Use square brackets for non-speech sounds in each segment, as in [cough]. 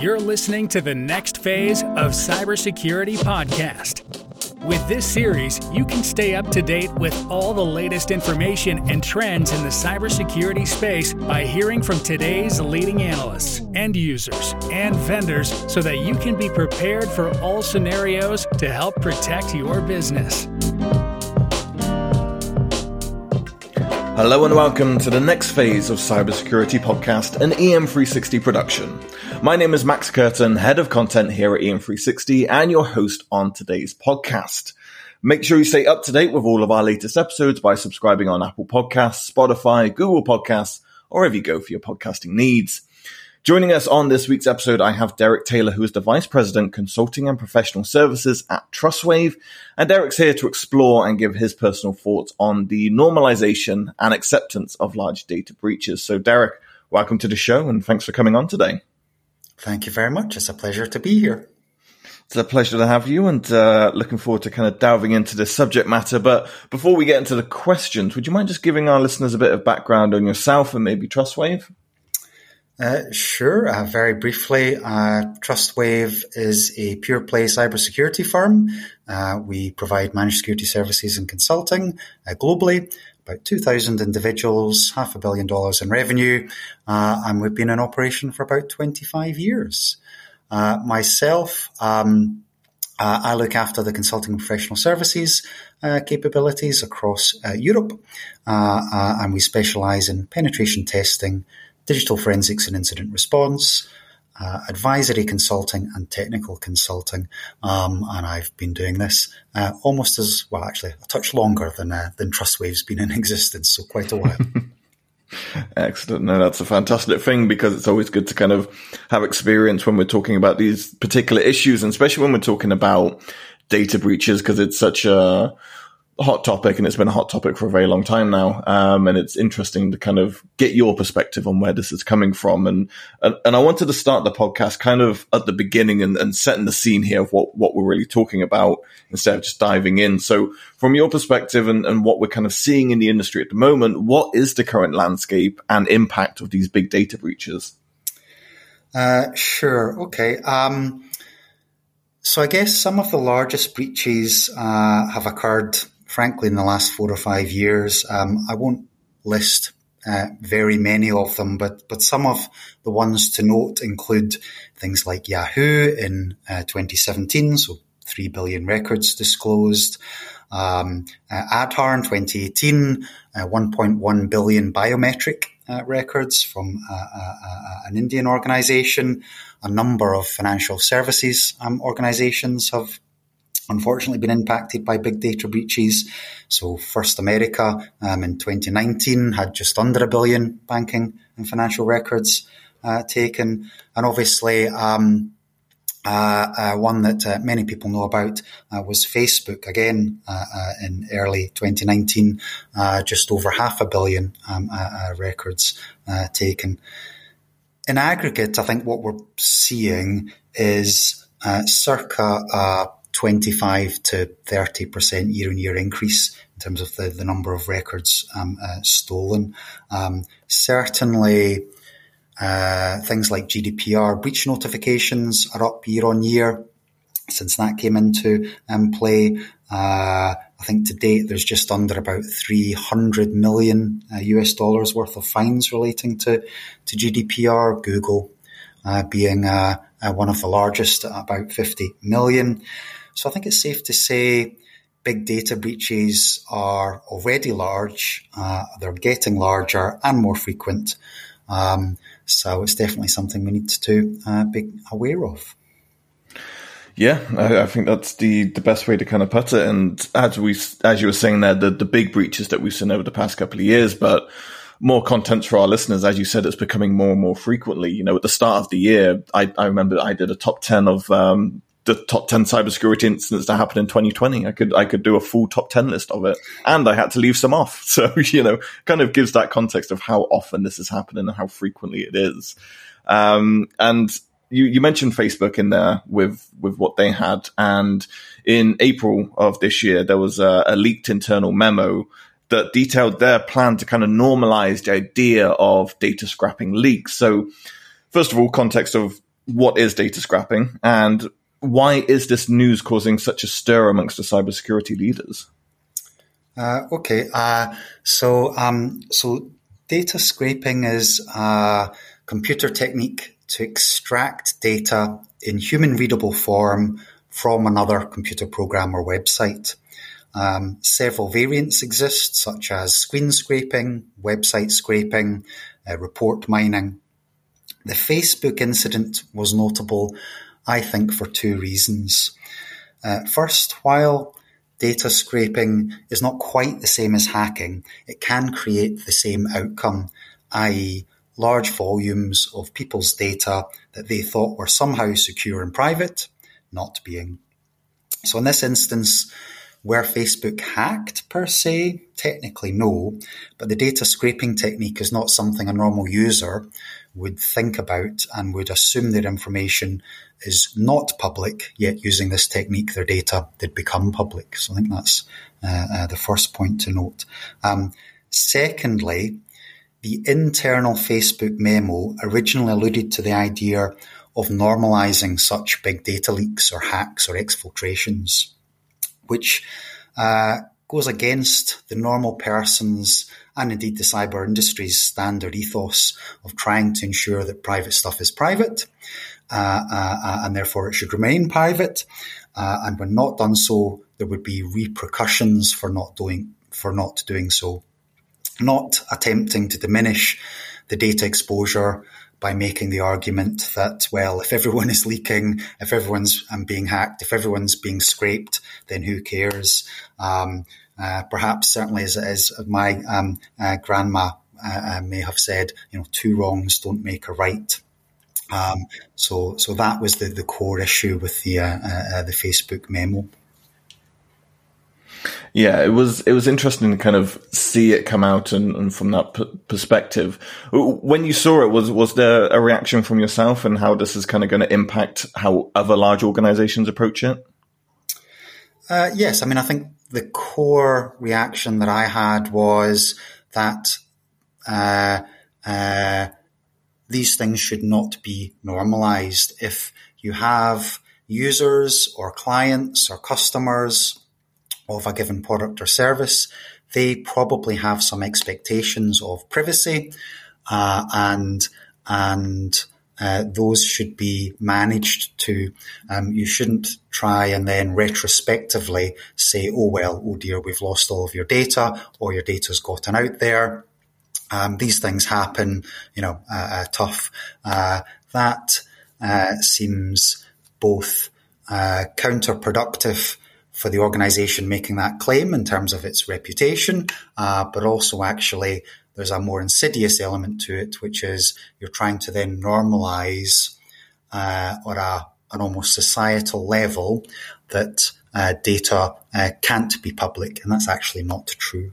You're listening to the next phase of Cybersecurity Podcast. With this series, you can stay up to date with all the latest information and trends in the cybersecurity space by hearing from today's leading analysts, end users, and vendors so that you can be prepared for all scenarios to help protect your business. Hello and welcome to the next phase of Cybersecurity Podcast, an EM360 production. My name is Max Curtin, head of content here at EM360 and your host on today's podcast. Make sure you stay up to date with all of our latest episodes by subscribing on Apple Podcasts, Spotify, Google Podcasts, or wherever you go for your podcasting needs. Joining us on this week's episode, I have Derek Taylor, who is the Vice President, Consulting and Professional Services at Trustwave. And Derek's here to explore and give his personal thoughts on the normalization and acceptance of large data breaches. So, Derek, welcome to the show and thanks for coming on today. Thank you very much. It's a pleasure to be here. It's a pleasure to have you and uh, looking forward to kind of delving into this subject matter. But before we get into the questions, would you mind just giving our listeners a bit of background on yourself and maybe Trustwave? Uh, sure. Uh, very briefly, uh, Trustwave is a pure play cybersecurity firm. Uh, we provide managed security services and consulting uh, globally about 2,000 individuals, half a billion dollars in revenue, uh, and we've been in operation for about 25 years. Myself, um, I look after the consulting professional services capabilities across Europe, and we specialize in penetration testing, digital forensics and incident response, uh, advisory consulting and technical consulting. Um, and I've been doing this uh, almost as well, actually, a touch longer than uh, than Trustwave's been in [laughs] existence, so quite a while. [laughs] Excellent. No, that's a fantastic thing because it's always good to kind of have experience when we're talking about these particular issues, and especially when we're talking about data breaches, because it's such a hot topic and it's been a hot topic for a very long time now. Um, and it's interesting to kind of get your perspective on where this is coming from. And, and, and I wanted to start the podcast kind of at the beginning and, and setting the scene here of what, what we're really talking about instead of just diving in. So from your perspective and, and what we're kind of seeing in the industry at the moment, what is the current landscape and impact of these big data breaches? Uh, sure. Okay. Um, so I guess some of the largest breaches uh, have occurred frankly, in the last four or five years. Um, I won't list uh, very many of them, but but some of the ones to note include things like Yahoo in uh, 2017, so three billion records disclosed. Um, uh, in 2018, uh, 1.1 billion biometric uh, records from uh, an Indian organization. A number of financial services um, organizations have unfortunately been impacted by big data breaches. So First American um, in 2019 had just under a billion banking and financial records uh, taken, and obviously. Um, uh, uh, one that uh, many people know about uh, was Facebook again uh, in early 2019, just over half a billion um, records taken. In aggregate, I think what we're seeing is circa 25 to 30% year on year increase in terms of the, the number of records um, uh, stolen. Um, certainly, uh, things like GDPR breach notifications are up year on year since that came into um, play. Uh, I think to date there's just under about 300 million US uh, dollars worth of fines relating to, to GDPR. Google uh, being uh, one of the largest at about 50 million. So I think it's safe to say big data breaches are already large, uh, they're getting larger and more frequent. Um, so it's definitely something we need to uh, be aware of. Yeah, I, I, think that's the, the best way to kind of put it. And as we, as you were saying there, the, the big breaches that we've seen over the past couple of years, but more content for our listeners. As you said, it's becoming more and more frequently. You know, at the start of the year, I, I remember I did a top 10 of, um, the top 10 cybersecurity incidents that happened in 2020. I could, I could do a full top 10 list of it and I had to leave some off. [laughs] So, you know, kind of gives that context of how often this is happening and how frequently it is. Um, and you, you mentioned Facebook in there with, with what they had. And in April of this year, there was a, a leaked internal memo that detailed their plan to kind of normalize the idea of data scrapping leaks. So, first of all, context of what is data scrapping and why is this news causing such a stir amongst the cybersecurity leaders? Uh, okay, uh, so um, so data scraping is a computer technique to extract data in human readable form from another computer program or website. Um, several variants exist, such as screen scraping, website scraping, uh, report mining. The Facebook incident was notable, I think, for two reasons. Uh, first, while data scraping is not quite the same as hacking, it can create the same outcome, i.e., large volumes of people's data that they thought were somehow secure and private, not being. So in this instance, were Facebook hacked per se? Technically, no, but the data scraping technique is not something a normal user would think about and would assume their information is not public, yet using this technique, their data did become public. So I think that's uh, uh, the first point to note. Um, secondly, the internal Facebook memo originally alluded to the idea of normalizing such big data leaks or hacks or exfiltrations, which uh, goes against the normal person's and indeed the cyber industry's standard ethos of trying to ensure that private stuff is private, and therefore it should remain private. Uh, and when not done so, there would be repercussions for not doing for not doing so not attempting to diminish the data exposure by making the argument that, well, if everyone is leaking, if everyone's um, being hacked, if everyone's being scraped, then who cares? Um, uh, perhaps, certainly, as, as my um, uh, grandma uh, uh may have said, you know, two wrongs don't make a right. Um, so, so that was the, the core issue with the uh, uh, the Facebook memo. Yeah, it was it was interesting to kind of see it come out and, and from that p- perspective. When you saw it, was was there a reaction from yourself and how this is kind of going to impact how other large organizations approach it? Uh, yes, I mean, I think the core reaction that I had was that uh, uh, these things should not be normalized. If you have users or clients or customers of a given product or service, they probably have some expectations of privacy, uh, and and uh, those should be managed to. Um, you shouldn't try and then retrospectively say, "Oh well, oh dear, we've lost all of your data, or your data's gotten out there." Um, these things happen, you know, uh, uh tough. Uh, that uh, seems both counterproductive for the organization making that claim in terms of its reputation, but also actually there's a more insidious element to it, which is you're trying to then normalize uh, or a, an almost societal level that uh, data uh, can't be public, and that's actually not true.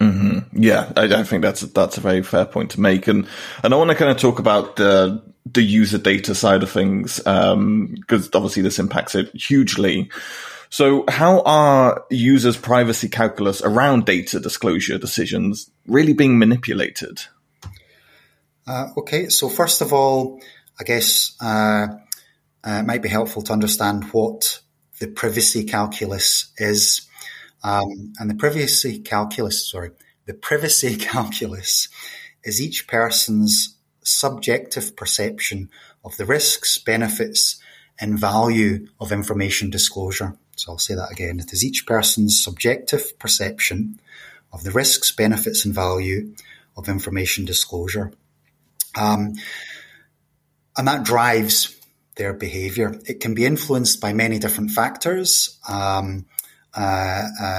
Mm-hmm. Yeah, I, I, think that's that's a very fair point to make, and and I want to kind of talk about the the user data side of things because um, obviously this impacts it hugely. So how are users' privacy calculus around data disclosure decisions really being manipulated? Uh, okay, so first of all, I guess uh, uh, it might be helpful to understand what the privacy calculus is. Um, and the privacy calculus, sorry, the privacy [laughs] calculus is each person's subjective perception of the risks, benefits, and value of information disclosure. So I'll say that again. It is each person's subjective perception of the risks, benefits, and value of information disclosure. Um, and that drives their behavior. It can be influenced by many different factors. Um,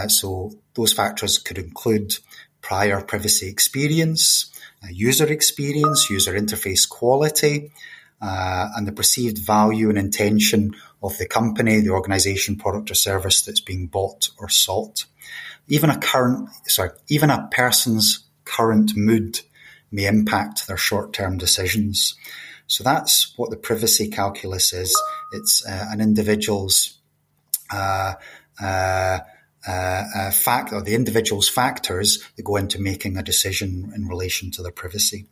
so those factors could include prior privacy experience, uh, user experience, user interface quality, uh, and the perceived value and intention of the company, the organization, product or service that's being bought or sought. Even a current, sorry, even a person's current mood may impact their short-term decisions. So that's what the privacy calculus is. It's uh, an individual's uh, uh, uh, uh fact or the individual's factors that go into making a decision in relation to their privacy.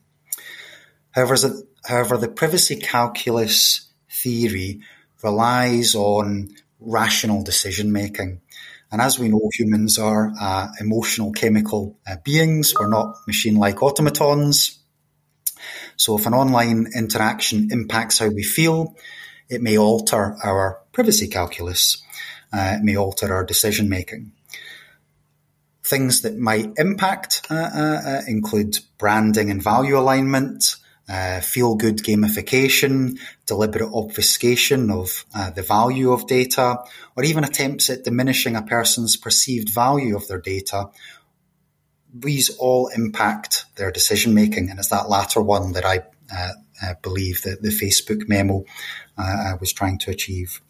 However, the, however, the privacy calculus theory relies on rational decision making. And as we know, humans are uh, emotional chemical uh, beings. We're not machine like automatons. So if an online interaction impacts how we feel, it may alter our privacy calculus. Uh, may alter our decision making. Things that might impact uh, uh, uh include branding and value alignment, uh, feel good gamification, deliberate obfuscation of the value of data, or even attempts at diminishing a person's perceived value of their data. These all impact their decision making, and it's that latter one that I uh, uh believe that the Facebook memo uh, was trying to achieve.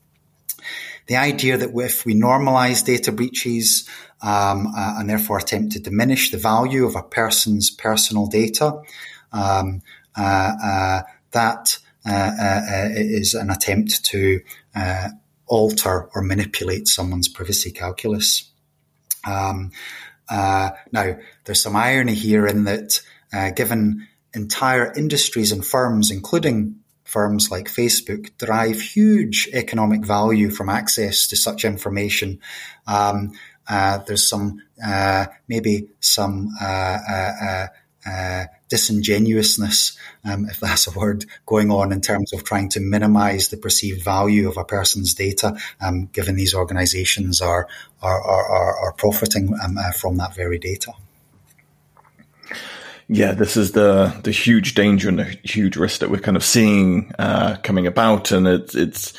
The idea that if we normalize data breaches um, uh, and therefore attempt to diminish the value of a person's personal data, um, uh, uh, that uh, is an attempt to alter or manipulate someone's privacy calculus. Um, now, there's some irony here in that, given entire industries and firms, including firms like Facebook derive huge economic value from access to such information. Um, uh, there's some uh, maybe some uh, disingenuousness, um, if that's a word, going on in terms of trying to minimize the perceived value of a person's data, um, given these organizations are, are, are, are profiting um, uh, from that very data. Yeah, this is the the huge danger and the huge risk that we're kind of seeing uh, coming about, and it's it's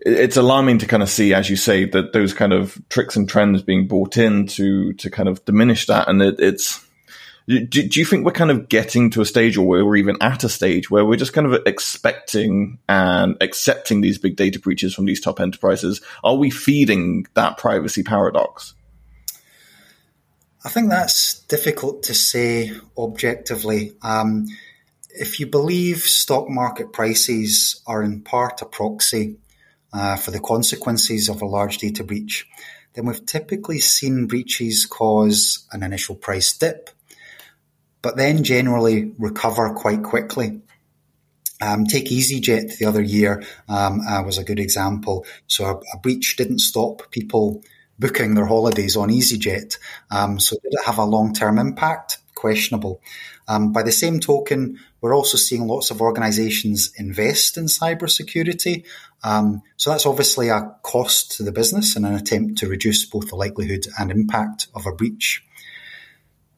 it's alarming to kind of see, as you say, that those kind of tricks and trends being brought in to to kind of diminish that, and it, it's do, do, you think we're kind of getting to a stage or we're even at a stage where we're just kind of expecting and accepting these big data breaches from these top enterprises? Are we feeding that privacy paradox? I think that's difficult to say objectively. Um, if you believe stock market prices are in part a proxy uh, for the consequences of a large data breach, then we've typically seen breaches cause an initial price dip but then generally recover quite quickly. Um, take EasyJet the other year um, uh, was a good example. So a, a, breach didn't stop people booking their holidays on EasyJet. Um, so did it have a long term impact? Questionable. Um, by the same token, we're also seeing lots of organizations invest in cybersecurity. Um, so that's obviously a cost to the business in an attempt to reduce both the likelihood and impact of a breach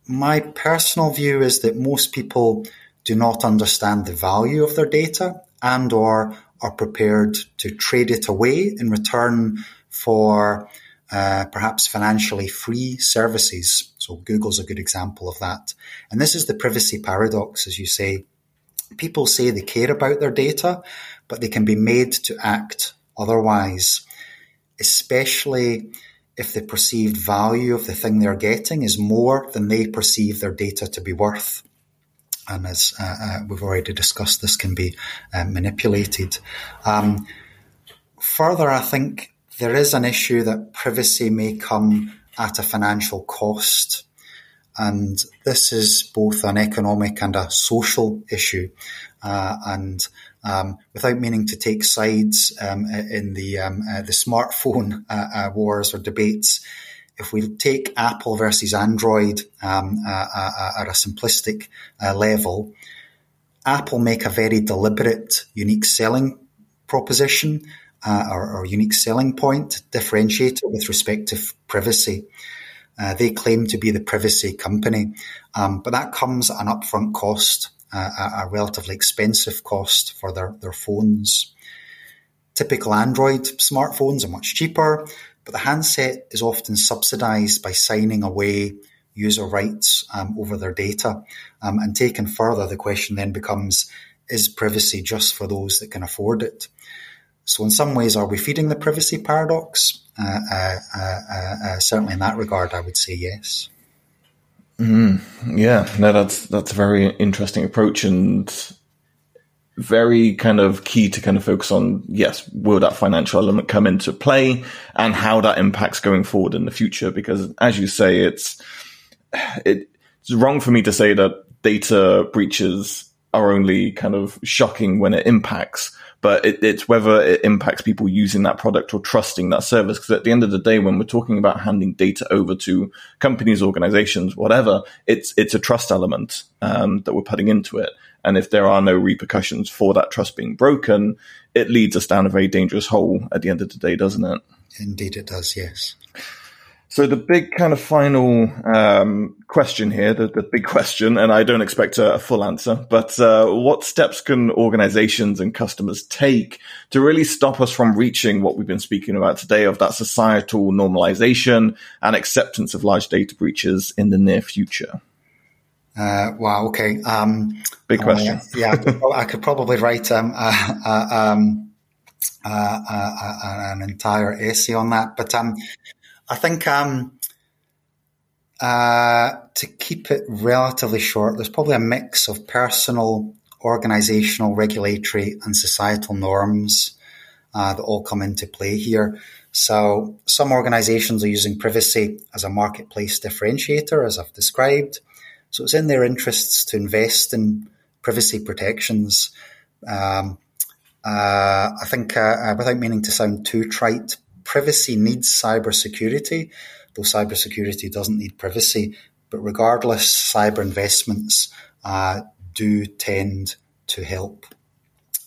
my personal view is that most people do not understand the value of their data and or are prepared to trade it away in return for uh, perhaps financially free services. So Google's a good example of that. And this is the privacy paradox, as you say. People say they care about their data, but they can be made to act otherwise, especially if the perceived value of the thing they're getting is more than they perceive their data to be worth. And as uh, uh, we've already discussed, this can be uh, manipulated. Um, further, I think there is an issue that privacy may come at a financial cost. And this is both an economic and a social issue. Uh, and um, without meaning to take sides um, in the um, uh, the smartphone [laughs] uh, uh, wars or debates, if we take Apple versus Android um, uh, uh, at a simplistic level, Apple make a very deliberate, unique selling proposition or, or, unique selling point, differentiator with respect to privacy. they claim to be the privacy company, um, but that comes at an upfront cost a, a relatively expensive cost for their, their phones. Typical Android smartphones are much cheaper, but the handset is often subsidized by signing away user rights um, over their data. Um, and taken further, the question then becomes, is privacy just for those that can afford it? So in some ways, are we feeding the privacy paradox? Uh, uh, uh, uh certainly in that regard, I would say yes. Mm, yeah, no, that's that's a very interesting approach and very kind of key to kind of focus on. Yes, will that financial element come into play, and how that impacts going forward in the future? Because as you say, it's it, it's wrong for me to say that data breaches are only kind of shocking when it impacts, but it, it's whether it impacts people using that product or trusting that service. Because at the end of the day, when we're talking about handing data over to companies, organizations, whatever, it's it's a trust element um, that we're putting into it. And if there are no repercussions for that trust being broken, it leads us down a very dangerous hole at the end of the day, doesn't it? Indeed, it does. Yes. So the big kind of final um, question here, the, the, big [laughs] question, and I don't expect a, a full answer, but uh, what steps can organizations and customers take to really stop us from reaching what we've been speaking about today of that societal normalization and acceptance of large data breaches in the near future? Uh, wow. Okay. Um, big question. Uh, [laughs] yeah, I could, I could, probably write um, um an entire essay on that, but um, I think um, uh, to keep it relatively short, there's probably a mix of personal, organizational, regulatory, and societal norms uh, that all come into play here. So some organizations are using privacy as a marketplace differentiator, as I've described. So it's in their interests to invest in privacy protections. Um, uh, I think, uh, uh without meaning to sound too trite, privacy needs cybersecurity, though cybersecurity doesn't need privacy. But regardless, cyber investments uh, do tend to help.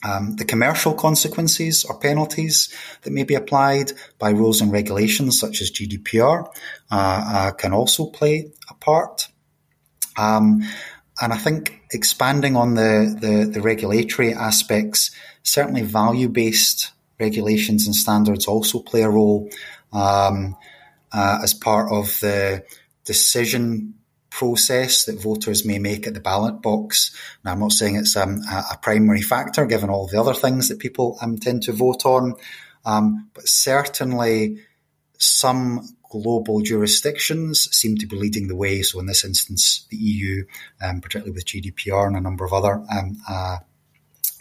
Um, the commercial consequences or penalties that may be applied by rules and regulations such as GDPR uh, uh, can also play a part. Um, and I think expanding on the, the, the regulatory aspects, certainly value based regulations and standards also play a role um, uh, as part of the decision process that voters may make at the ballot box. Now, I'm not saying it's um, a, primary factor given all the other things that people um, tend to vote on, um, but certainly some global jurisdictions seem to be leading the way. So, in this instance, the EU, um, particularly with GDPR and a number of other um, uh,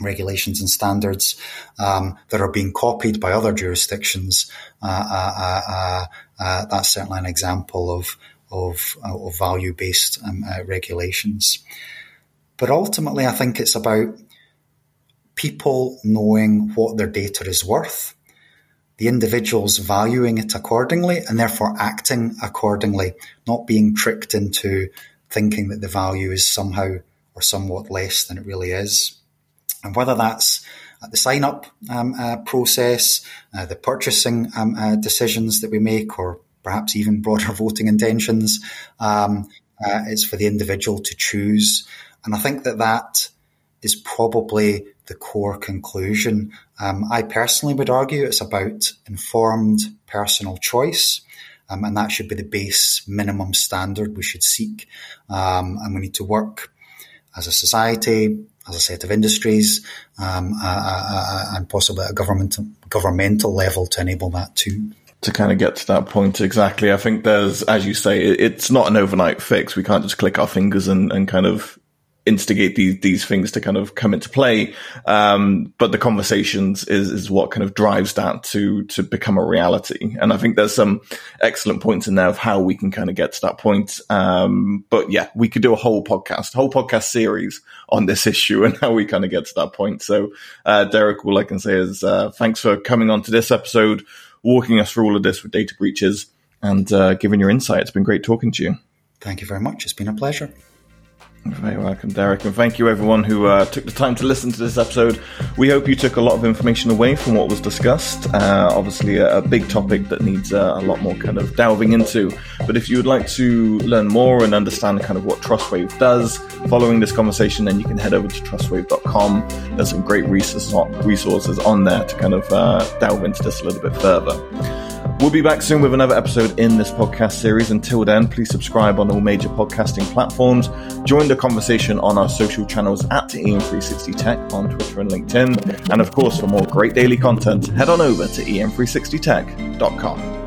regulations and standards um, that are being copied by other jurisdictions. Uh, uh, uh, uh that's certainly an example of of, of value based um, uh, regulations. But ultimately, I think it's about people knowing what their data is worth, the individuals valuing it accordingly, and therefore acting accordingly, not being tricked into thinking that the value is somehow or somewhat less than it really is. And whether that's the sign up um, uh, process, uh, the purchasing um, uh, decisions that we make, or perhaps even broader [laughs] voting intentions, um, uh, it's for the individual to choose. And I think that that is probably the core conclusion. Um, I personally would argue it's about informed personal choice. Um, and that should be the base minimum standard we should seek. Um, and we need to work as a society, as a set of industries, um, and possibly at a government governmental level to enable that too. To kind of get to that point exactly, I think there's, as you say, it's not an overnight fix. We can't just click our fingers and, and kind of instigate these these things to kind of come into play. Um, but the conversations is is what kind of drives that to to become a reality. And I think there's some excellent points in there of how we can kind of get to that point. Um, but yeah, we could do a whole podcast, whole podcast series on this [laughs] issue and how we kind of get to that point. So, uh, Derek, all I can say is uh, thanks for coming on to this episode, walking us through all of this with data breaches, and uh, giving your insight. It's been great talking to you. Thank you very much. It's been a pleasure. Very welcome, Derek, and thank you everyone who uh, took the time to listen to this episode. We hope you took a lot of information away from what was discussed. Uh, obviously, a, a, big topic that needs uh, a lot more kind of delving into. But if you would like to learn more and understand kind of what Trustwave does following this conversation, then you can head over to trustwave.com. There's some great resources on there to kind of uh, delve into this a little bit further. We'll be back soon with another episode in this podcast series. Until then, please subscribe on all major podcasting platforms. Join the conversation on our social channels at EM360Tech on Twitter and LinkedIn. And of course, for more great daily content, head on over to em360tech.com.